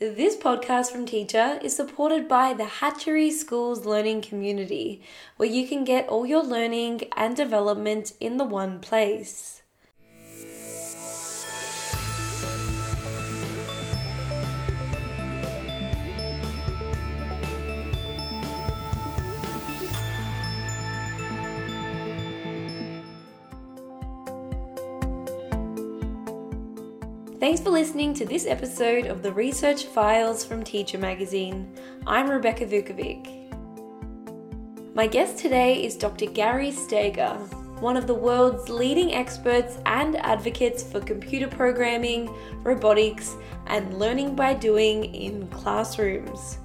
This podcast from Teacher is supported by the Hatchery Schools Learning Community, where you can get all your learning and development in the one place. Thanks for listening to this episode of the Research Files from Teacher Magazine. I'm Rebecca Vukovic. My guest today is Dr. Gary Stager, one of the world's leading experts and advocates for computer programming, robotics, and learning by doing in classrooms.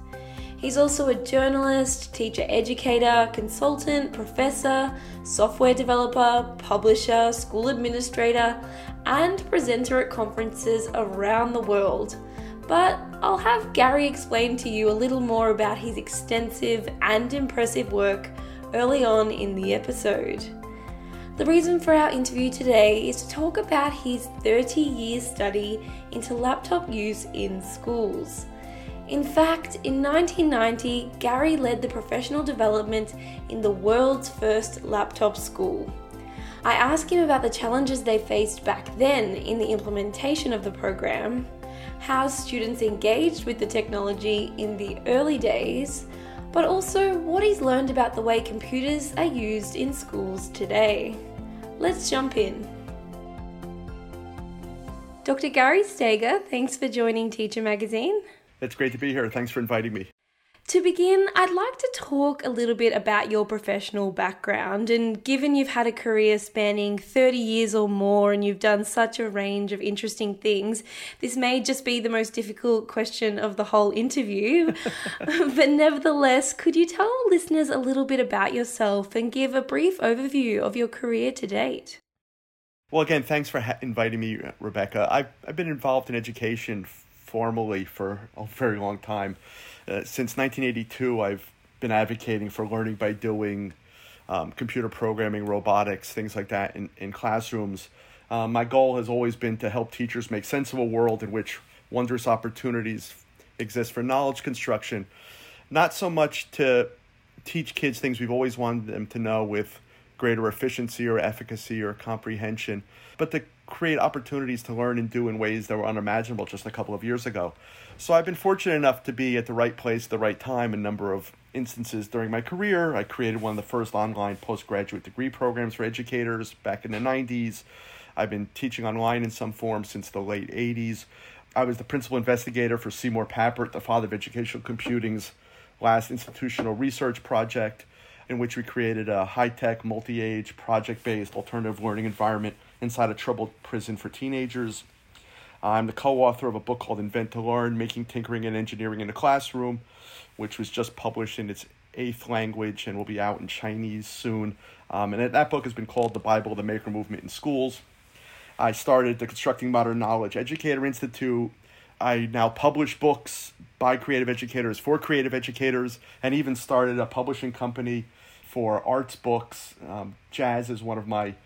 He's also a journalist, teacher educator, consultant, professor, software developer, publisher, school administrator, and presenter at conferences around the world. But I'll have Gary explain to you a little more about his extensive and impressive work early on in the episode. The reason for our interview today is to talk about his 30 year study into laptop use in schools. In fact, in 1990, Gary led the professional development in the world's first laptop school. I asked him about the challenges they faced back then in the implementation of the program, how students engaged with the technology in the early days, but also what he's learned about the way computers are used in schools today. Let's jump in. Dr. Gary Stager, thanks for joining Teacher Magazine. It's great to be here. Thanks for inviting me. To begin, I'd like to talk a little bit about your professional background. And given you've had a career spanning 30 years or more and you've done such a range of interesting things, this may just be the most difficult question of the whole interview. but nevertheless, could you tell listeners a little bit about yourself and give a brief overview of your career to date? Well, again, thanks for ha- inviting me, Rebecca. I've, I've been involved in education formally for a very long time. Uh, since 1982, I've been advocating for learning by doing, um, computer programming, robotics, things like that in, in classrooms. Um, my goal has always been to help teachers make sense of a world in which wondrous opportunities exist for knowledge construction, not so much to teach kids things we've always wanted them to know with greater efficiency or efficacy or comprehension, but to create opportunities to learn and do in ways that were unimaginable just a couple of years ago. So I've been fortunate enough to be at the right place at the right time a number of instances during my career. I created one of the first online postgraduate degree programs for educators back in the 90s. I've been teaching online in some form since the late 80s. I was the principal investigator for Seymour Papert, the father of educational computing's last institutional research project, in which we created a high tech, multi age, project based alternative learning environment inside a troubled prison for teenagers. I'm the co author of a book called Invent to Learn Making Tinkering and Engineering in the Classroom, which was just published in its eighth language and will be out in Chinese soon. Um, and that book has been called The Bible of the Maker Movement in Schools. I started the Constructing Modern Knowledge Educator Institute. I now publish books by creative educators for creative educators and even started a publishing company for arts books. Um, jazz is one of my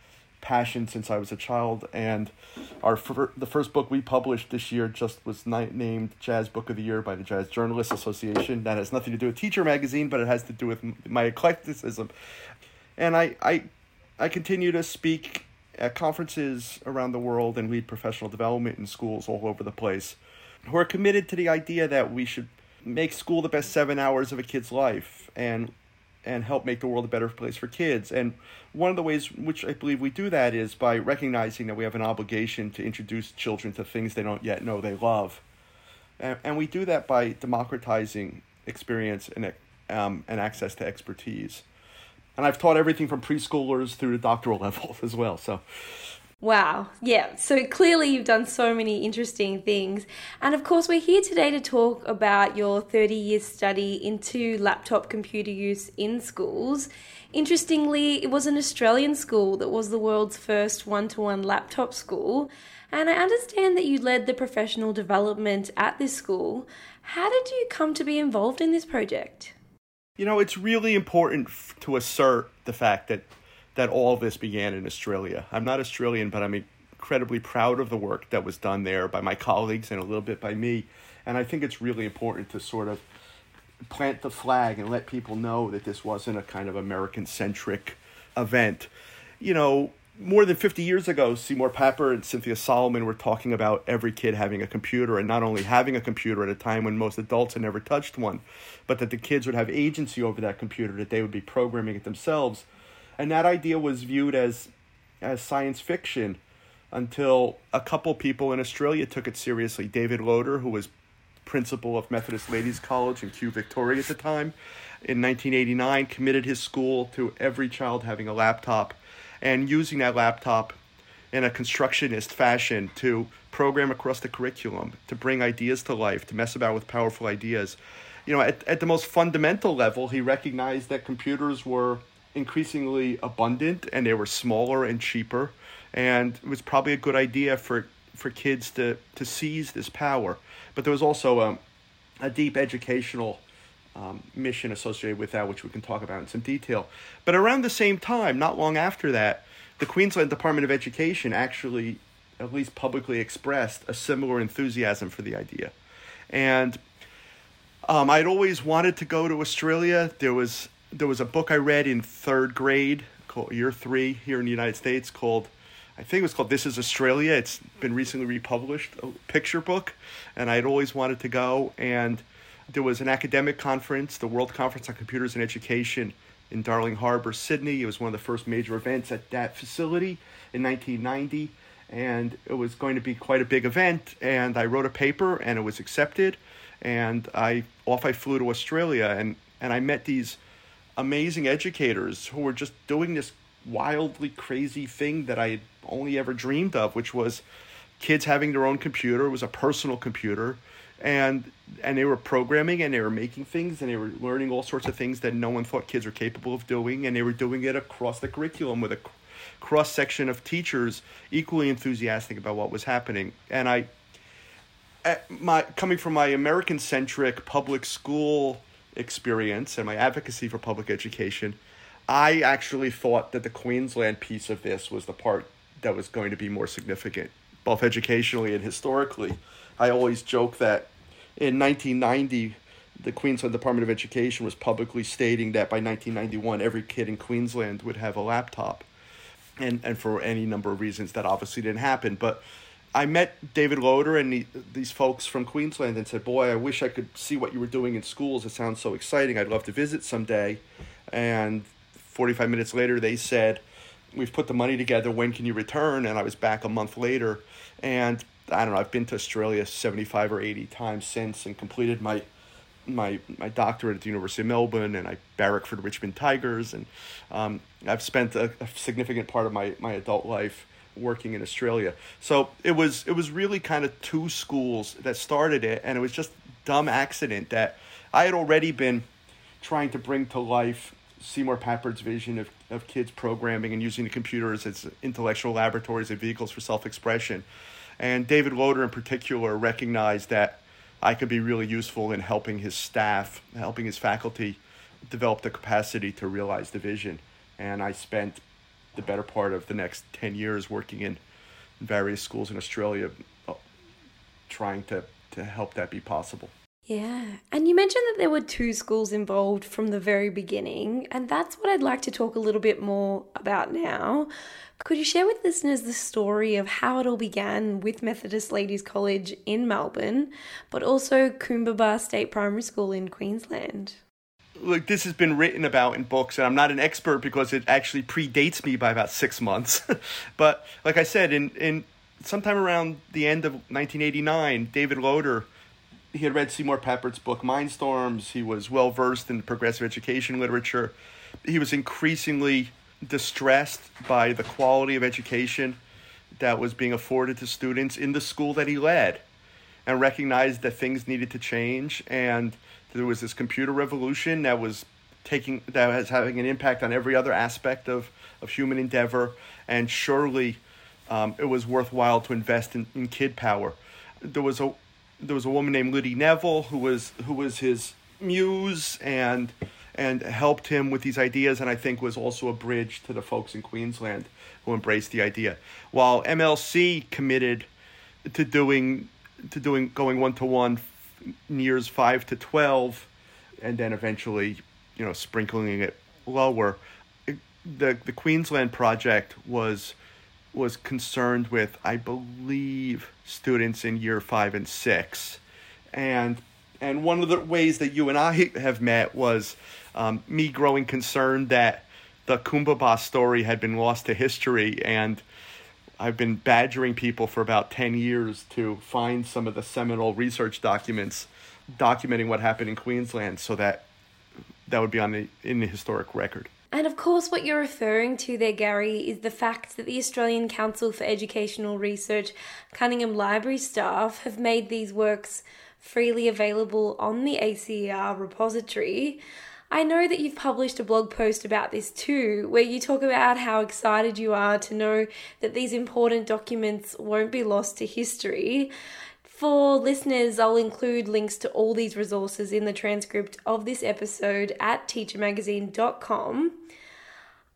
passion since I was a child. And our fir- the first book we published this year just was ni- named Jazz Book of the Year by the Jazz Journalists Association. That has nothing to do with Teacher Magazine, but it has to do with my eclecticism. And I, I, I continue to speak at conferences around the world and lead professional development in schools all over the place who are committed to the idea that we should make school the best seven hours of a kid's life and and help make the world a better place for kids. And one of the ways which I believe we do that is by recognizing that we have an obligation to introduce children to things they don't yet know they love. And, and we do that by democratizing experience and, um, and access to expertise. And I've taught everything from preschoolers through to doctoral level as well. So Wow. Yeah. So clearly you've done so many interesting things. And of course, we're here today to talk about your 30 year study into laptop computer use in schools. Interestingly, it was an Australian school that was the world's first one to one laptop school. And I understand that you led the professional development at this school. How did you come to be involved in this project? You know, it's really important to assert the fact that that all this began in Australia. I'm not Australian, but I'm incredibly proud of the work that was done there by my colleagues and a little bit by me. And I think it's really important to sort of plant the flag and let people know that this wasn't a kind of American centric event. You know, more than 50 years ago, Seymour Papert and Cynthia Solomon were talking about every kid having a computer and not only having a computer at a time when most adults had never touched one, but that the kids would have agency over that computer, that they would be programming it themselves. And that idea was viewed as, as science fiction until a couple people in Australia took it seriously. David Loader, who was principal of Methodist Ladies College in Kew, Victoria at the time, in 1989, committed his school to every child having a laptop and using that laptop in a constructionist fashion to program across the curriculum, to bring ideas to life, to mess about with powerful ideas. You know, at, at the most fundamental level, he recognized that computers were increasingly abundant and they were smaller and cheaper. And it was probably a good idea for, for kids to, to seize this power. But there was also a, a deep educational um, mission associated with that, which we can talk about in some detail. But around the same time, not long after that, the Queensland Department of Education actually, at least publicly, expressed a similar enthusiasm for the idea. And um, I'd always wanted to go to Australia. There was there was a book I read in third grade, called year three here in the United States, called I think it was called This Is Australia. It's been recently republished, a picture book, and I'd always wanted to go. And there was an academic conference, the World Conference on Computers and Education in Darling Harbour, Sydney. It was one of the first major events at that facility in 1990, and it was going to be quite a big event. And I wrote a paper, and it was accepted. And I off I flew to Australia, and and I met these amazing educators who were just doing this wildly crazy thing that I had only ever dreamed of, which was kids having their own computer. It was a personal computer. And and they were programming and they were making things and they were learning all sorts of things that no one thought kids were capable of doing. And they were doing it across the curriculum with a cross section of teachers equally enthusiastic about what was happening. And i my coming from my american centric public school experience and my advocacy for public education i actually thought that the queensland piece of this was the part that was going to be more significant both educationally and historically I always joke that in 1990, the Queensland Department of Education was publicly stating that by 1991, every kid in Queensland would have a laptop. And, and for any number of reasons, that obviously didn't happen. But I met David Loader and the, these folks from Queensland and said, Boy, I wish I could see what you were doing in schools. It sounds so exciting. I'd love to visit someday. And 45 minutes later, they said, We've put the money together. When can you return? And I was back a month later. And I don't know. I've been to Australia seventy five or eighty times since, and completed my my my doctorate at the University of Melbourne, and I barrack for the Richmond Tigers, and um, I've spent a, a, significant part of my, my adult life working in Australia. So it was it was really kind of two schools that started it, and it was just dumb accident that I had already been trying to bring to life Seymour Papert's vision of, of kids programming and using the computers as intellectual laboratories and vehicles for self expression. And David Loader, in particular, recognized that I could be really useful in helping his staff, helping his faculty develop the capacity to realize the vision. And I spent the better part of the next 10 years working in various schools in Australia uh, trying to, to help that be possible. Yeah. And you mentioned that there were two schools involved from the very beginning, and that's what I'd like to talk a little bit more about now. Could you share with listeners the story of how it all began with Methodist Ladies College in Melbourne, but also Coombabah State Primary School in Queensland? Look, this has been written about in books, and I'm not an expert because it actually predates me by about six months. but like I said, in, in sometime around the end of 1989, David Loader he had read Seymour Papert's book Mindstorms. He was well versed in progressive education literature. He was increasingly distressed by the quality of education that was being afforded to students in the school that he led and recognized that things needed to change and there was this computer revolution that was taking that was having an impact on every other aspect of, of human endeavor and surely um, it was worthwhile to invest in, in kid power there was a there was a woman named Liddy Nevile who was who was his muse and and helped him with these ideas and I think was also a bridge to the folks in Queensland who embraced the idea. While MLC committed to doing to doing going one to one years 5 to 12 and then eventually, you know, sprinkling it lower. The the Queensland project was was concerned with, I believe, students in year five and six, and and one of the ways that you and I have met was um, me growing concerned that the Coombabah story had been lost to history, and I've been badgering people for about ten years to find some of the seminal research documents documenting what happened in Queensland, so that that would be on the in the historic record. And of course, what you're referring to there, Gary, is the fact that the Australian Council for Educational Research Cunningham Library staff have made these works freely available on the ACER repository. I know that you've published a blog post about this too, where you talk about how excited you are to know that these important documents won't be lost to history. For listeners, I'll include links to all these resources in the transcript of this episode at teachermagazine.com.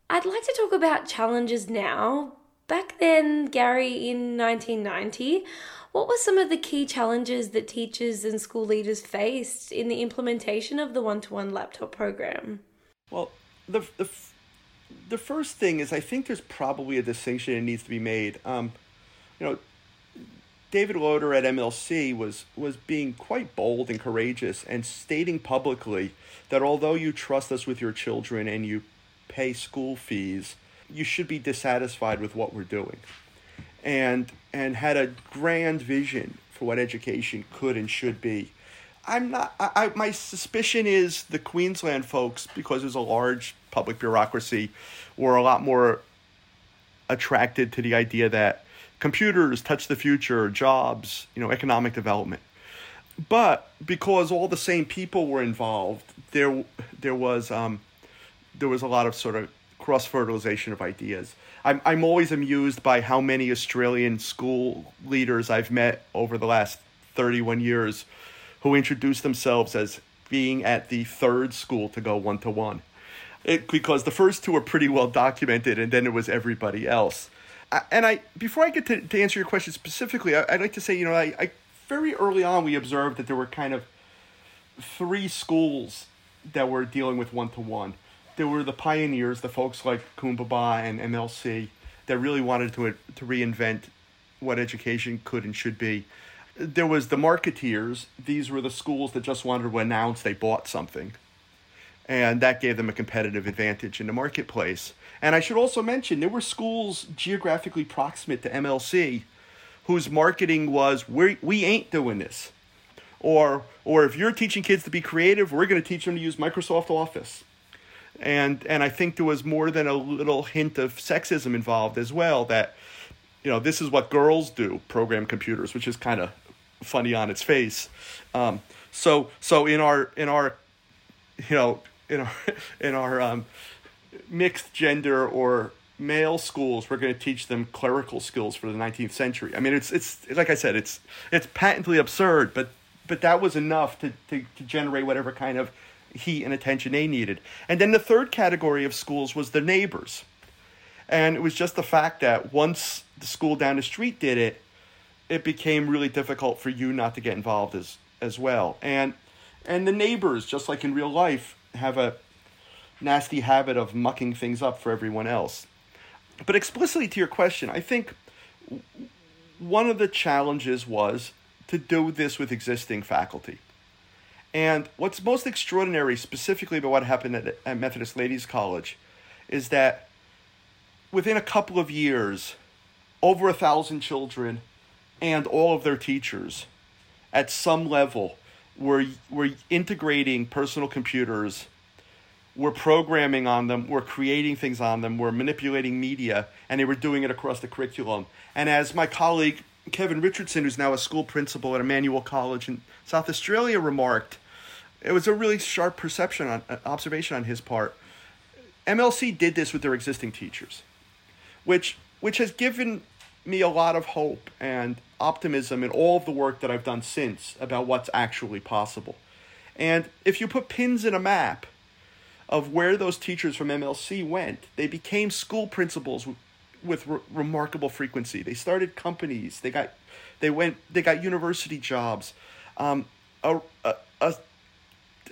I'd like to talk about challenges now. Back then, Gary, in 1990, what were some of the key challenges that teachers and school leaders faced in the implementation of the one to one laptop program? Well, the, the, the first thing is I think there's probably a distinction that needs to be made. Um, you know, David Loader at MLC was was being quite bold and courageous and stating publicly that although you trust us with your children and you pay school fees, you should be dissatisfied with what we're doing. And and had a grand vision for what education could and should be. I'm not I, I my suspicion is the Queensland folks because there's a large public bureaucracy were a lot more attracted to the idea that computers touch the future, jobs, you know, economic development. But because all the same people were involved, there there was um, there was a lot of sort of cross fertilization of ideas. I'm I'm always amused by how many Australian school leaders I've met over the last 31 years who introduce themselves as being at the third school to go one to one. because the first two are pretty well documented and then it was everybody else and I before I get to, to answer your question specifically, I, would like to say you know I, I very early on we observed that there were kind of three schools that were dealing with one to one. There were the pioneers, the folks like Coombabah and MLC that really wanted to to reinvent what education could and should be. There was the marketeers. These were the schools that just wanted to announce they bought something and that gave them a competitive advantage in the marketplace. And I should also mention there were schools geographically proximate to MLC whose marketing was we we ain't doing this. Or or if you're teaching kids to be creative, we're going to teach them to use Microsoft Office. And and I think there was more than a little hint of sexism involved as well that you know, this is what girls do, program computers, which is kind of funny on its face. Um, so so in our in our you know in our in our um, mixed gender or male schools we're going to teach them clerical skills for the 19th century i mean it's it's like i said it's it's patently absurd but but that was enough to, to, to generate whatever kind of heat and attention they needed and then the third category of schools was the neighbors and it was just the fact that once the school down the street did it it became really difficult for you not to get involved as as well and and the neighbors just like in real life have a nasty habit of mucking things up for everyone else. But explicitly to your question, I think one of the challenges was to do this with existing faculty. And what's most extraordinary, specifically about what happened at, at Methodist Ladies College, is that within a couple of years, over a thousand children and all of their teachers at some level were, were integrating personal computers, we're programming on them, we're creating things on them, we're manipulating media, and they were doing it across the curriculum. And as my colleague Kevin Richardson, who's now a school principal at Emmanuel College in South Australia, remarked, it was a really sharp perception on uh, observation on his part. MLC did this with their existing teachers, which which has given me a lot of hope and optimism in all of the work that I've done since about what's actually possible. And if you put pins in a map of where those teachers from MLC went, they became school principals with, re- remarkable frequency. They started companies. They got they went they got university jobs. Um, a, a, a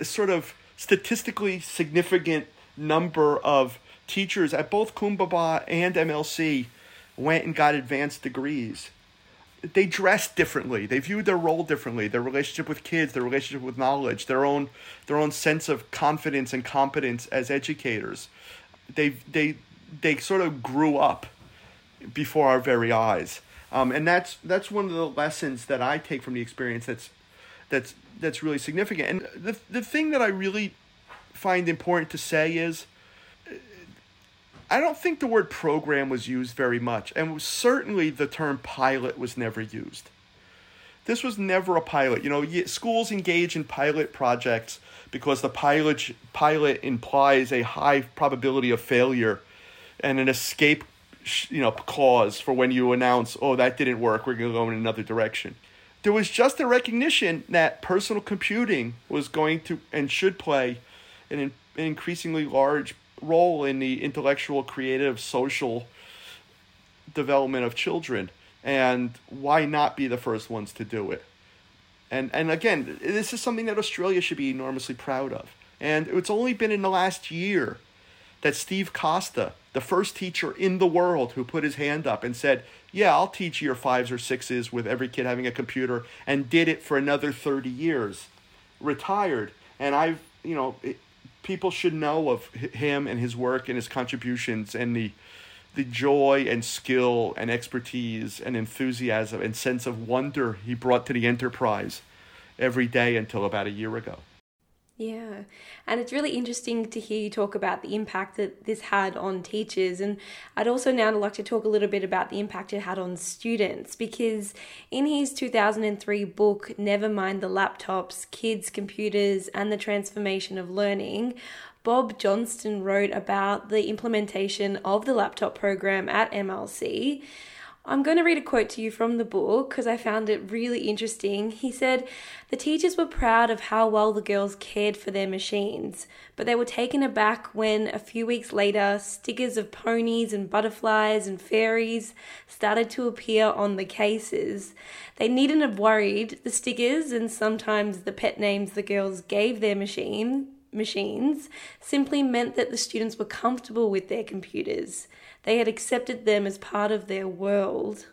sort of statistically significant number of teachers at both Coombabah and MLC went and got advanced degrees. They dressed differently. They viewed their role differently. Their relationship with kids, their relationship with knowledge, their own their own sense of confidence and competence as educators. They they they sort of grew up before our very eyes. Um, and that's that's one of the lessons that I take from the experience that's that's that's really significant. And the the thing that I really find important to say is I don't think the word program was used very much, and certainly the term pilot was never used. This was never a pilot. You know, schools engage in pilot projects because the pilot pilot implies a high probability of failure and an escape you know clause for when you announce, "Oh, that didn't work. We're going to go in another direction." There was just a recognition that personal computing was going to and should play an, an increasingly large role in the intellectual, creative, social development of children. And why not be the first ones to do it? And and again, this is something that Australia should be enormously proud of. And it's only been in the last year that Steve Costa, the first teacher in the world who put his hand up and said, Yeah, I'll teach year fives or sixes with every kid having a computer, and did it for another 30 years, retired. And I've, you know, it, people should know of him and his work and his contributions and the the joy and skill and expertise and enthusiasm and sense of wonder he brought to the enterprise every day until about a year ago. Yeah, and it's really interesting to hear you talk about the impact that this had on teachers. And I'd also now like to talk a little bit about the impact it had on students because in his 2003 book, Never Mind the Laptops, Kids, Computers, and the Transformation of Learning, Bob Johnstone wrote about the implementation of the laptop program at MLC I'm going to read a quote to you from the book because I found it really interesting. He said, The teachers were proud of how well the girls cared for their machines, but they were taken aback when, a few weeks later, stickers of ponies and butterflies and fairies started to appear on the cases. They needn't have worried. The stickers and sometimes the pet names the girls gave their machine machines simply meant that the students were comfortable with their computers. They had accepted them as part of their world.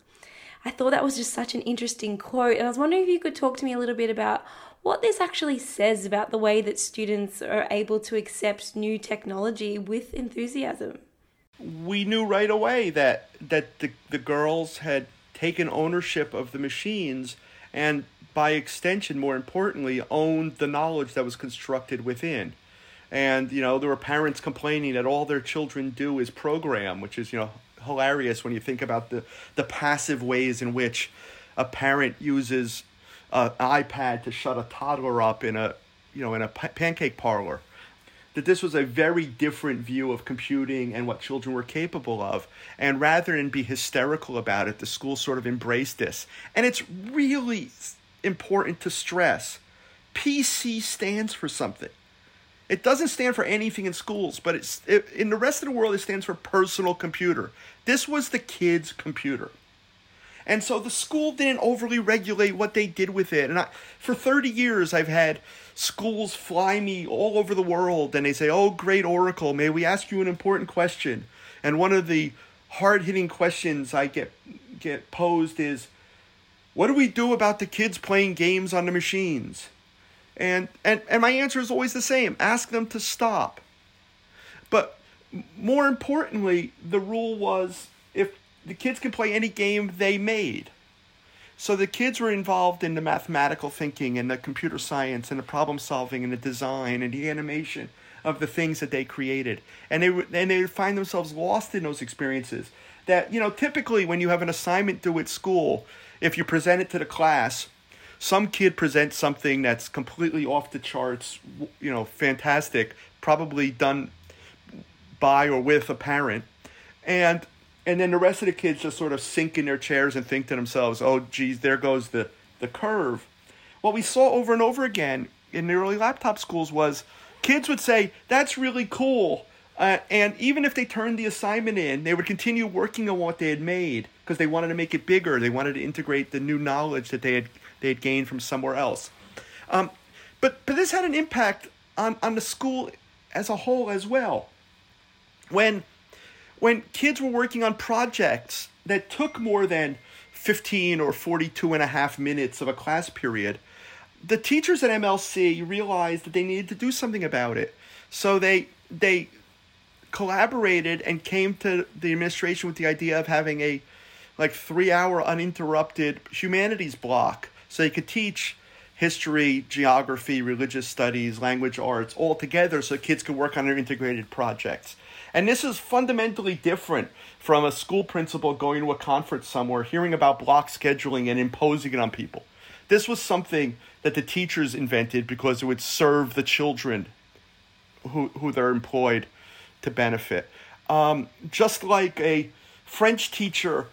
I thought that was just such an interesting quote, and I was wondering if you could talk to me a little bit about what this actually says about the way that students are able to accept new technology with enthusiasm. We knew right away that that the, the girls had taken ownership of the machines and by extension, more importantly, owned the knowledge that was constructed within. And, you know, there were parents complaining that all their children do is program, which is, you know, hilarious when you think about the, the passive ways in which a parent uses an iPad to shut a toddler up in a, you know, in a pancake parlor. That this was a very different view of computing and what children were capable of. And rather than be hysterical about it, the school sort of embraced this. And it's really important to stress. PC stands for something. It doesn't stand for anything in schools, but it's it, in the rest of the world it stands for personal computer. This was the kid's computer. And so the school didn't overly regulate what they did with it. And I, for 30 years, I've had schools fly me all over the world and they say, Oh, great Oracle, may we ask you an important question? And one of the hard hitting questions I get, get posed is, what do we do about the kids playing games on the machines? And, and, and my answer is always the same ask them to stop. But more importantly, the rule was if the kids can play any game they made. So the kids were involved in the mathematical thinking and the computer science and the problem solving and the design and the animation of the things that they created. And they would, and they would find themselves lost in those experiences. That, you know, typically when you have an assignment due at school, if you present it to the class, some kid presents something that's completely off the charts, you know, fantastic, probably done by or with a parent, and and then the rest of the kids just sort of sink in their chairs and think to themselves, "Oh, geez, there goes the the curve." What we saw over and over again in the early laptop schools was kids would say, "That's really cool," uh, and even if they turned the assignment in, they would continue working on what they had made because they wanted to make it bigger. They wanted to integrate the new knowledge that they had they had gained from somewhere else. Um, but but this had an impact on, on the school as a whole as well. When when kids were working on projects that took more than 15 or 42 and a half minutes of a class period, the teachers at MLC realized that they needed to do something about it. So they they collaborated and came to the administration with the idea of having a like 3-hour uninterrupted humanities block so they could teach history, geography, religious studies, language arts all together so kids could work on their integrated projects. And this is fundamentally different from a school principal going to a conference somewhere, hearing about block scheduling and imposing it on people. This was something that the teachers invented because it would serve the children who, who they're employed to benefit. Um, just like a French teacher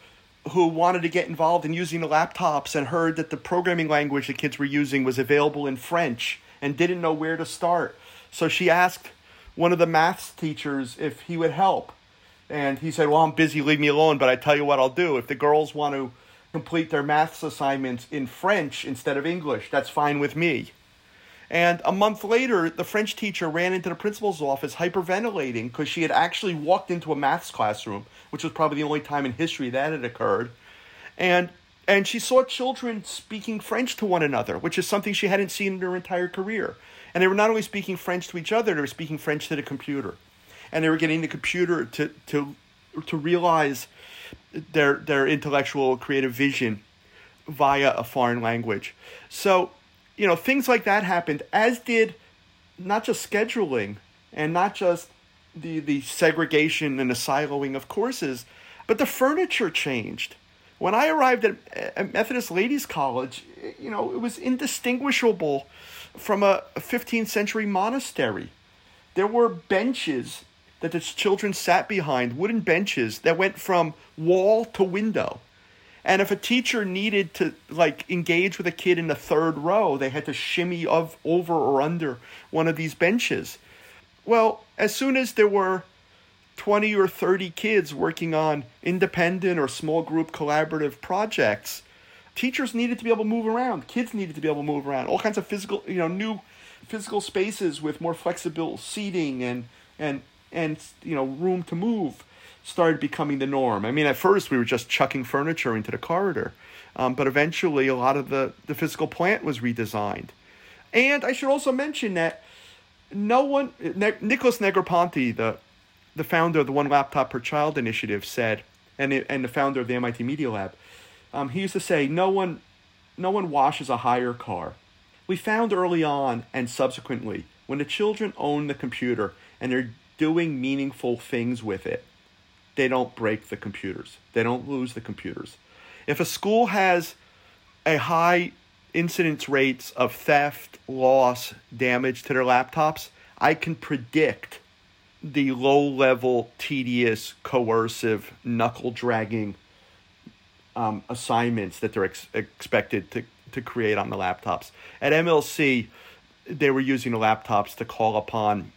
who wanted to get involved in using the laptops and heard that the programming language the kids were using was available in French and didn't know where to start. So she asked one of the maths teachers if he would help. And he said, Well, I'm busy, leave me alone, but I tell you what I'll do. If the girls want to complete their maths assignments in French instead of English, that's fine with me. And a month later, the French teacher ran into the principal's office hyperventilating because she had actually walked into a maths classroom, which was probably the only time in history that had occurred. And and she saw children speaking French to one another, which is something she hadn't seen in her entire career. And they were not only speaking French to each other, they were speaking French to the computer. And they were getting the computer to to to realize their their intellectual creative vision via a foreign language. So you know, things like that happened, as did not just scheduling and not just the, the segregation and the siloing of courses, but the furniture changed. When I arrived at, at Methodist Ladies College, you know, it was indistinguishable from a 15th century monastery. There were benches that the children sat behind, wooden benches that went from wall to window. And if a teacher needed to like engage with a kid in the third row, they had to shimmy of over or under one of these benches. Well, as soon as there were 20 or 30 kids working on independent or small group collaborative projects, teachers needed to be able to move around. Kids needed to be able to move around. All kinds of physical, you know, new physical spaces with more flexible seating and and and you know, room to move started becoming the norm. I mean, at first we were just chucking furniture into the corridor, um, but eventually a lot of the, the physical plant was redesigned. And I should also mention that no one, ne- Nicholas Negroponte, the, the founder of the One Laptop Per Child initiative, said, and, it, and the founder of the MIT Media Lab, um, he used to say, no one, no one washes a hire car. We found early on and subsequently, when the children own the computer and they're doing meaningful things with it, they don't break the computers. They don't lose the computers. If a school has a high incidence rates of theft, loss, damage to their laptops, I can predict the low level, tedious, coercive, knuckle dragging um, assignments that they're ex- expected to, to create on the laptops. At MLC, they were using the laptops to call upon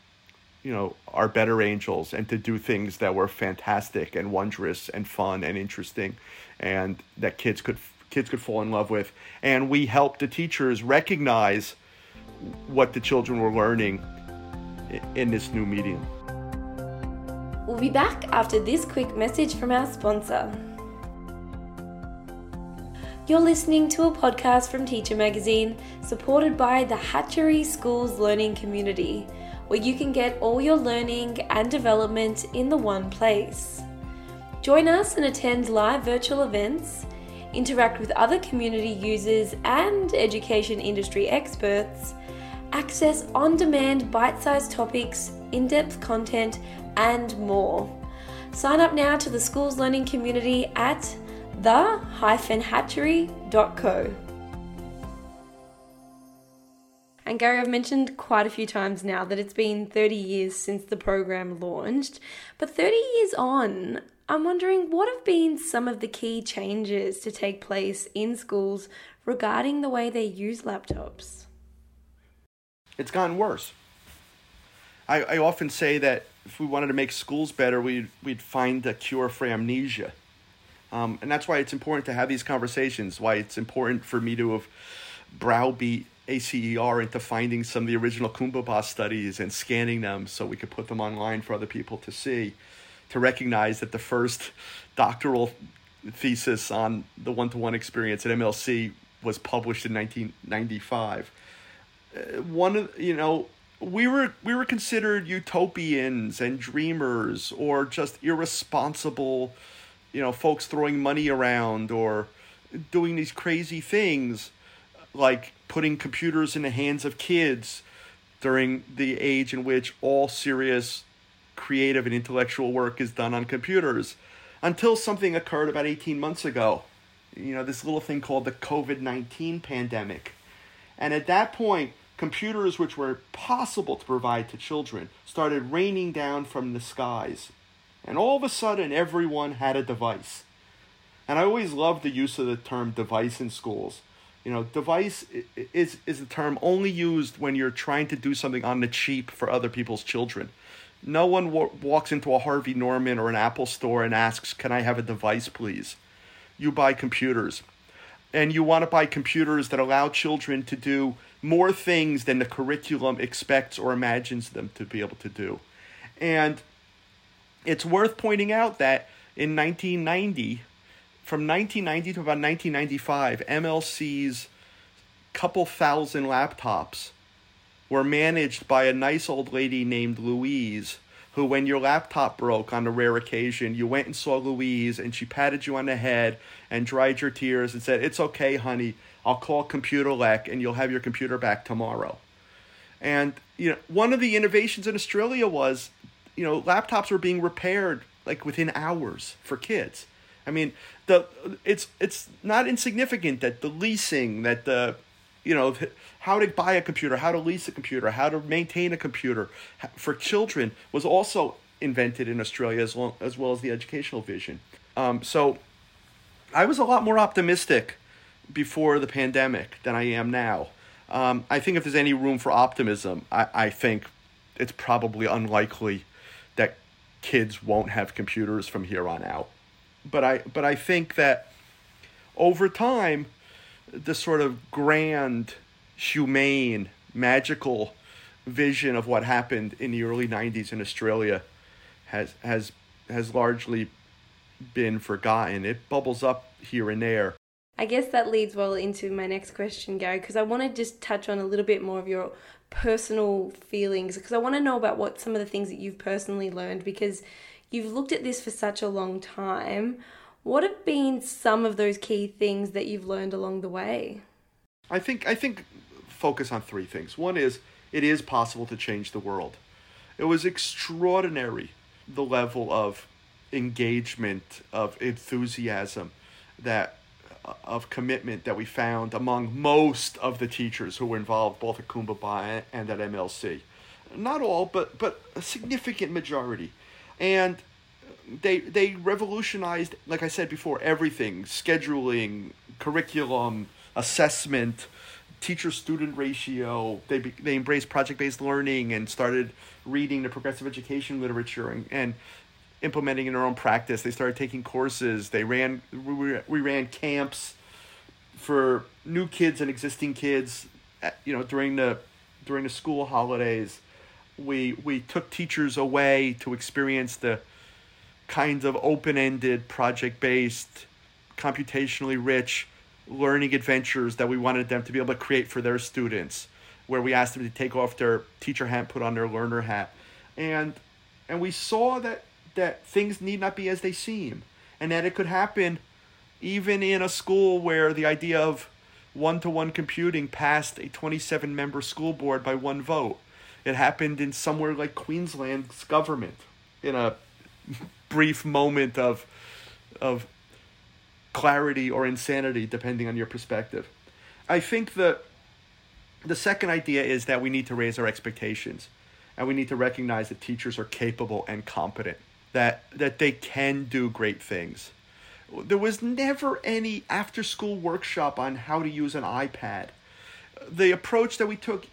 you know our better angels and to do things that were fantastic and wondrous and fun and interesting and that kids could kids could fall in love with. And we helped the teachers recognize what the children were learning in this new medium. We'll be back after this quick message from our sponsor. You're listening to a podcast from Teacher Magazine, supported by the Hatchery Schools Learning Community where you can get all your learning and development in the one place. Join us and attend live virtual events, interact with other community users and education industry experts, access on demand bite sized topics, in depth content, and more. Sign up now to the school's learning community at the-hatchery.co. And Gary, I've mentioned quite a few times now that it's been 30 years since the program launched. But 30 years on, I'm wondering what have been some of the key changes to take place in schools regarding the way they use laptops? It's gotten worse. I, I often say that if we wanted to make schools better, we'd, we'd find a cure for amnesia. Um, and that's why it's important to have these conversations, why it's important for me to have browbeat ACER into finding some of the original Coombabah studies and scanning them so we could put them online for other people to see, to recognize that the first doctoral thesis on the one to one experience at MLC was published in 1995. Uh, one of you know we were we were considered utopians and dreamers or just irresponsible you know folks throwing money around or doing these crazy things like putting computers in the hands of kids during the age in which all serious creative and intellectual work is done on computers until something occurred about 18 months ago you know this little thing called the covid-19 pandemic and at that point computers which were possible to provide to children started raining down from the skies. And all of a sudden, everyone had a device. And I always loved the use of the term device in schools. You know, device is, is a term only used when you're trying to do something on the cheap for other people's children. No one w- walks into a Harvey Norman or an Apple store and asks, Can I have a device, please? You buy computers. And you want to buy computers that allow children to do more things than the curriculum expects or imagines them to be able to do. And it's worth pointing out that in 1990, from 1990 to about 1995, MLC's couple thousand laptops were managed by a nice old lady named Louise, who, when your laptop broke on a rare occasion, you went and saw Louise and she patted you on the head and dried your tears and said, It's okay, honey. I'll call Computer Computerlek and you'll have your computer back tomorrow. And you know, one of the innovations in Australia was, you know, laptops were being repaired like within hours for kids. I mean, the it's it's not insignificant that the leasing, that the you know, how to buy a computer, how to lease a computer, how to maintain a computer for children was also invented in Australia as well as, well as the educational vision. Um, so I was a lot more optimistic before the pandemic than I am now. Um, I think if there's any room for optimism, I, I think it's probably unlikely that kids won't have computers from here on out. But I but I think that over time, the sort of grand, humane, magical vision of what happened in the early '90s in Australia has has has largely been forgotten. It bubbles up here and there, I guess that leads well into my next question, Gary, because I want to just touch on a little bit more of your personal feelings, because I want to know about what some of the things that you've personally learned, because you've looked at this for such a long time. What have been some of those key things that you've learned along the way? I think I think focus on three things. One is it is possible to change the world. It was extraordinary the level of engagement, of enthusiasm that uh, of commitment that we found among most of the teachers who were involved both at Coombabah and at MLC. Not all, but but a significant majority. And they they revolutionized, like I said before, everything: scheduling, curriculum, assessment, teacher-student ratio. They they embraced project-based learning and started reading the progressive education literature and, and implementing in their own practice. They started taking courses. They ran we, we ran camps for new kids and existing kids. You know during the during the school holidays, we we took teachers away to experience the kinds of open-ended, project-based, computationally rich learning adventures that we wanted them to be able to create for their students where we asked them to take off their teacher hat put on their learner hat and and we saw that that things need not be as they seem, and that it could happen even in a school where the idea of one to one computing passed a 27 member school board by one vote. It happened in somewhere like Queensland's government in a brief moment of, of clarity or insanity, depending on your perspective. I think that the second idea is that we need to raise our expectations and we need to recognize that teachers are capable and competent that that they can do great things. There was never any after school workshop on how to use an iPad. The approach that we took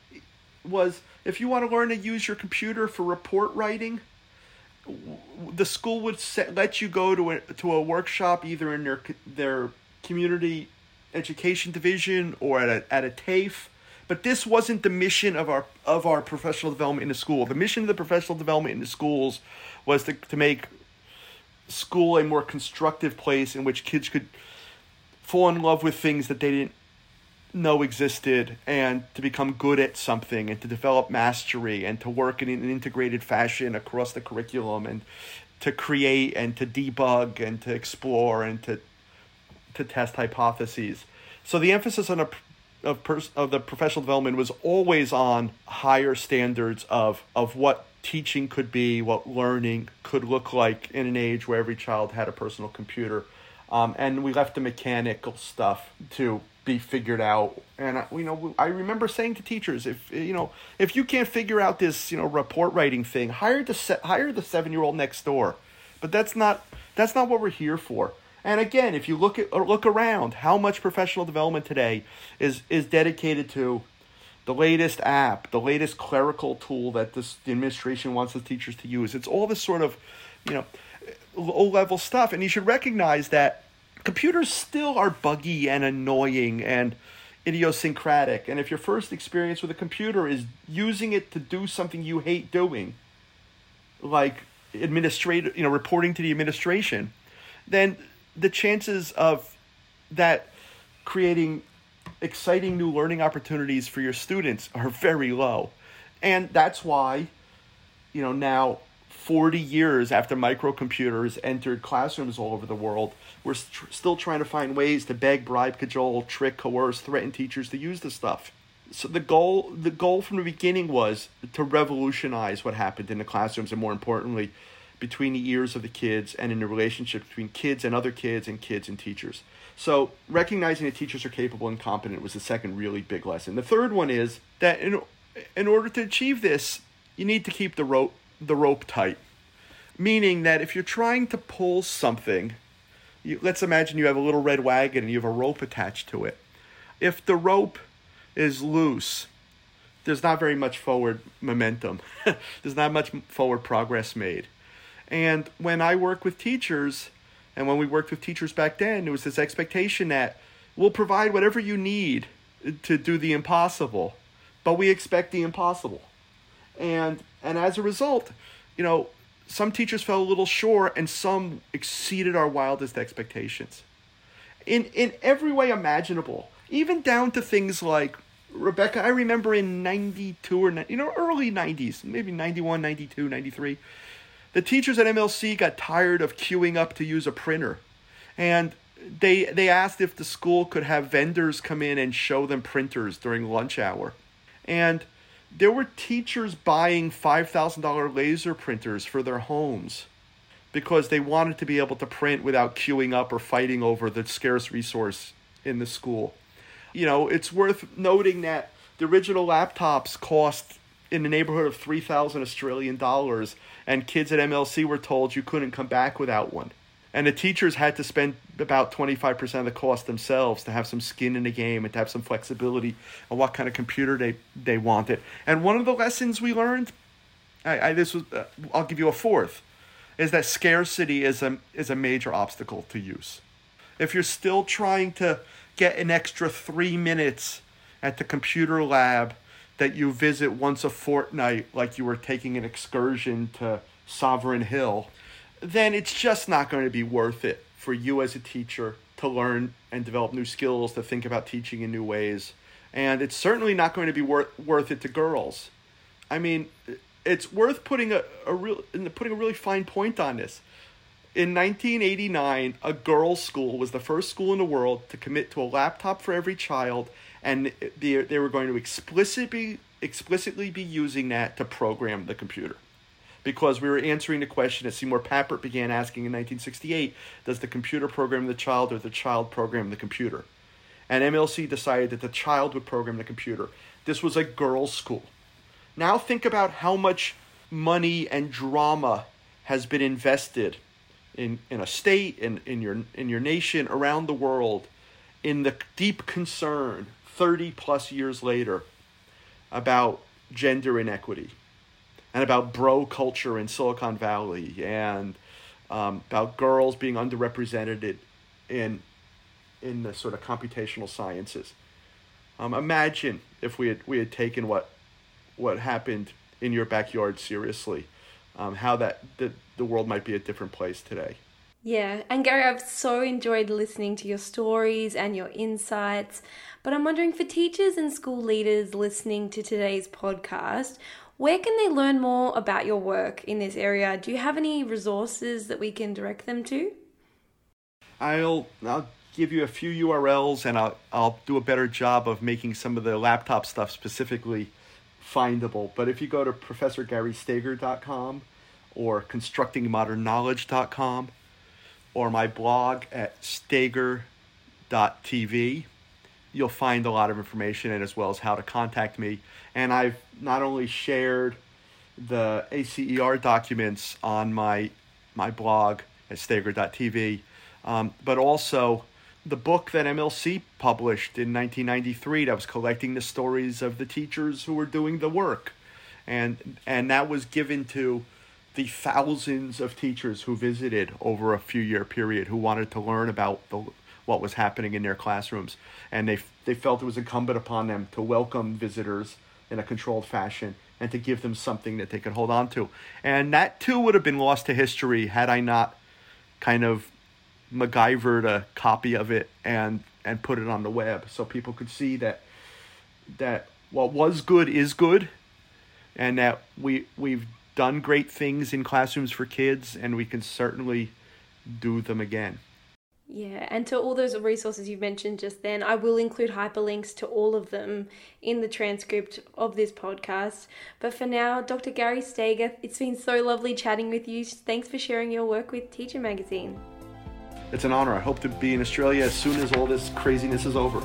was if you want to learn to use your computer for report writing, the school would set, let you go to a, to a workshop either in their their community education division or at a, at a TAFE But this wasn't the mission of our of our professional development in the school. The mission of the professional development in the schools was to, to make school a more constructive place in which kids could fall in love with things that they didn't know existed and to become good at something and to develop mastery and to work in an integrated fashion across the curriculum and to create and to debug and to explore and to to test hypotheses. So the emphasis on a of pers- of the professional development was always on higher standards of of what teaching could be, what learning could look like in an age where every child had a personal computer. Um, and we left the mechanical stuff to be figured out. And you know, I remember saying to teachers, if you know, if you can't figure out this, you know, report writing thing, hire the se- hire the seven year old next door. But that's not that's not what we're here for. And again, if you look at look around, how much professional development today is is dedicated to the latest app, the latest clerical tool that this the administration wants the teachers to use. It's all this sort of, you know, low level stuff, and you should recognize that computers still are buggy and annoying and idiosyncratic. And if your first experience with a computer is using it to do something you hate doing, like administrative, you know, reporting to the administration, then the chances of that creating exciting new learning opportunities for your students are very low. And that's why, you know, now 40 years after microcomputers entered classrooms all over the world, we're st- still trying to find ways to beg, bribe, cajole, trick, coerce, threaten teachers to use the stuff. So the goal the goal from the beginning was to revolutionize what happened in the classrooms and more importantly between the ears of the kids and in the relationship between kids and other kids and kids and teachers. So recognizing that teachers are capable and competent was the second really big lesson. The third one is that in in order to achieve this, you need to keep the rope the rope tight. Meaning that if you're trying to pull something, you, let's imagine you have a little red wagon and you have a rope attached to it. If the rope is loose, there's not very much forward momentum. there's not much forward progress made. And when I work with teachers, and when we worked with teachers back then, there was this expectation that we'll provide whatever you need to do the impossible, but we expect the impossible. And and as a result, you know, some teachers fell a little short and some exceeded our wildest expectations. In in every way imaginable, even down to things like Rebecca, I remember in 92 or you know early 90s, maybe 91, 92, 93, the teachers at MLC got tired of queuing up to use a printer. And they they asked if the school could have vendors come in and show them printers during lunch hour. And there were teachers buying $5,000 laser printers for their homes because they wanted to be able to print without queuing up or fighting over the scarce resource in the school. You know, it's worth noting that the original laptops cost in the neighborhood of 3,000 Australian dollars, and kids at MLC were told you couldn't come back without one. And the teachers had to spend about 25% of the cost themselves to have some skin in the game and to have some flexibility on what kind of computer they, they wanted. And one of the lessons we learned, I, I this was, uh, I'll give you a fourth, is that scarcity is a, is a major obstacle to use. If you're still trying to get an extra three minutes at the computer lab that you visit once a fortnight, like you were taking an excursion to Sovereign Hill, then it's just not going to be worth it for you as a teacher to learn and develop new skills, to think about teaching in new ways. And it's certainly not going to be worth worth it to girls. I mean, it's worth putting a, a real putting a really fine point on this. In 1989, a girls' school was the first school in the world to commit to a laptop for every child and they, they were going to explicitly explicitly be using that to program the computer because we were answering the question that Seymour Papert began asking in 1968 does the computer program the child or the child program the computer? And MLC decided that the child would program the computer. This was a girls school. Now think about how much money and drama has been invested in, in a state in, in your in your nation around the world in the deep concern 30 plus years later about gender inequity and about bro culture in Silicon Valley and um, about girls being underrepresented in in the sort of computational sciences. Um, imagine if we had we had taken what what happened in your backyard seriously, um, how that the, the world might be a different place today. Yeah, and Gary, I've so enjoyed listening to your stories and your insights. But I'm wondering for teachers and school leaders listening to today's podcast, where can they learn more about your work in this area? Do you have any resources that we can direct them to? I'll I'll give you a few URLs and I'll I'll do a better job of making some of the laptop stuff specifically findable. But if you go to professorgarystager.com or constructingmodernknowledge.com or my blog at stager.tv, you'll find a lot of information and as well as how to contact me. And I've not only shared the ACER documents on my my blog at stager.tv, um, but also the book that MLC published in 1993 that was collecting the stories of the teachers who were doing the work. And, and that was given to the thousands of teachers who visited over a few year period who wanted to learn about the, what was happening in their classrooms. And they, they felt it was incumbent upon them to welcome visitors in a controlled fashion and to give them something that they could hold on to. And that too would have been lost to history had I not kind of MacGyvered a copy of it and and put it on the web so people could see that that what was good is good and that we we've done great things in classrooms for kids and we can certainly do them again. Yeah, and to all those resources you've mentioned just then, I will include hyperlinks to all of them in the transcript of this podcast. But for now, Dr. Gary Stager, it's been so lovely chatting with you. Thanks for sharing your work with Teacher Magazine. It's an honor. I hope to be in Australia as soon as all this craziness is over.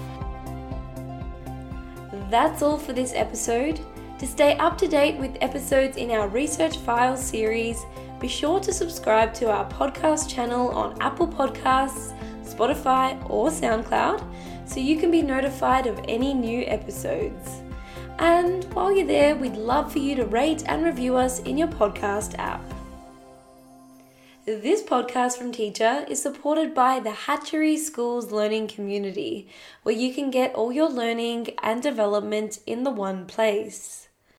That's all for this episode. To stay up to date with episodes in our Research Files series, be sure to subscribe to our podcast channel on Apple Podcasts, Spotify, or SoundCloud so you can be notified of any new episodes. And while you're there, we'd love for you to rate and review us in your podcast app. This podcast from Teacher is supported by the Hatchery Schools Learning Community, where you can get all your learning and development in the one place.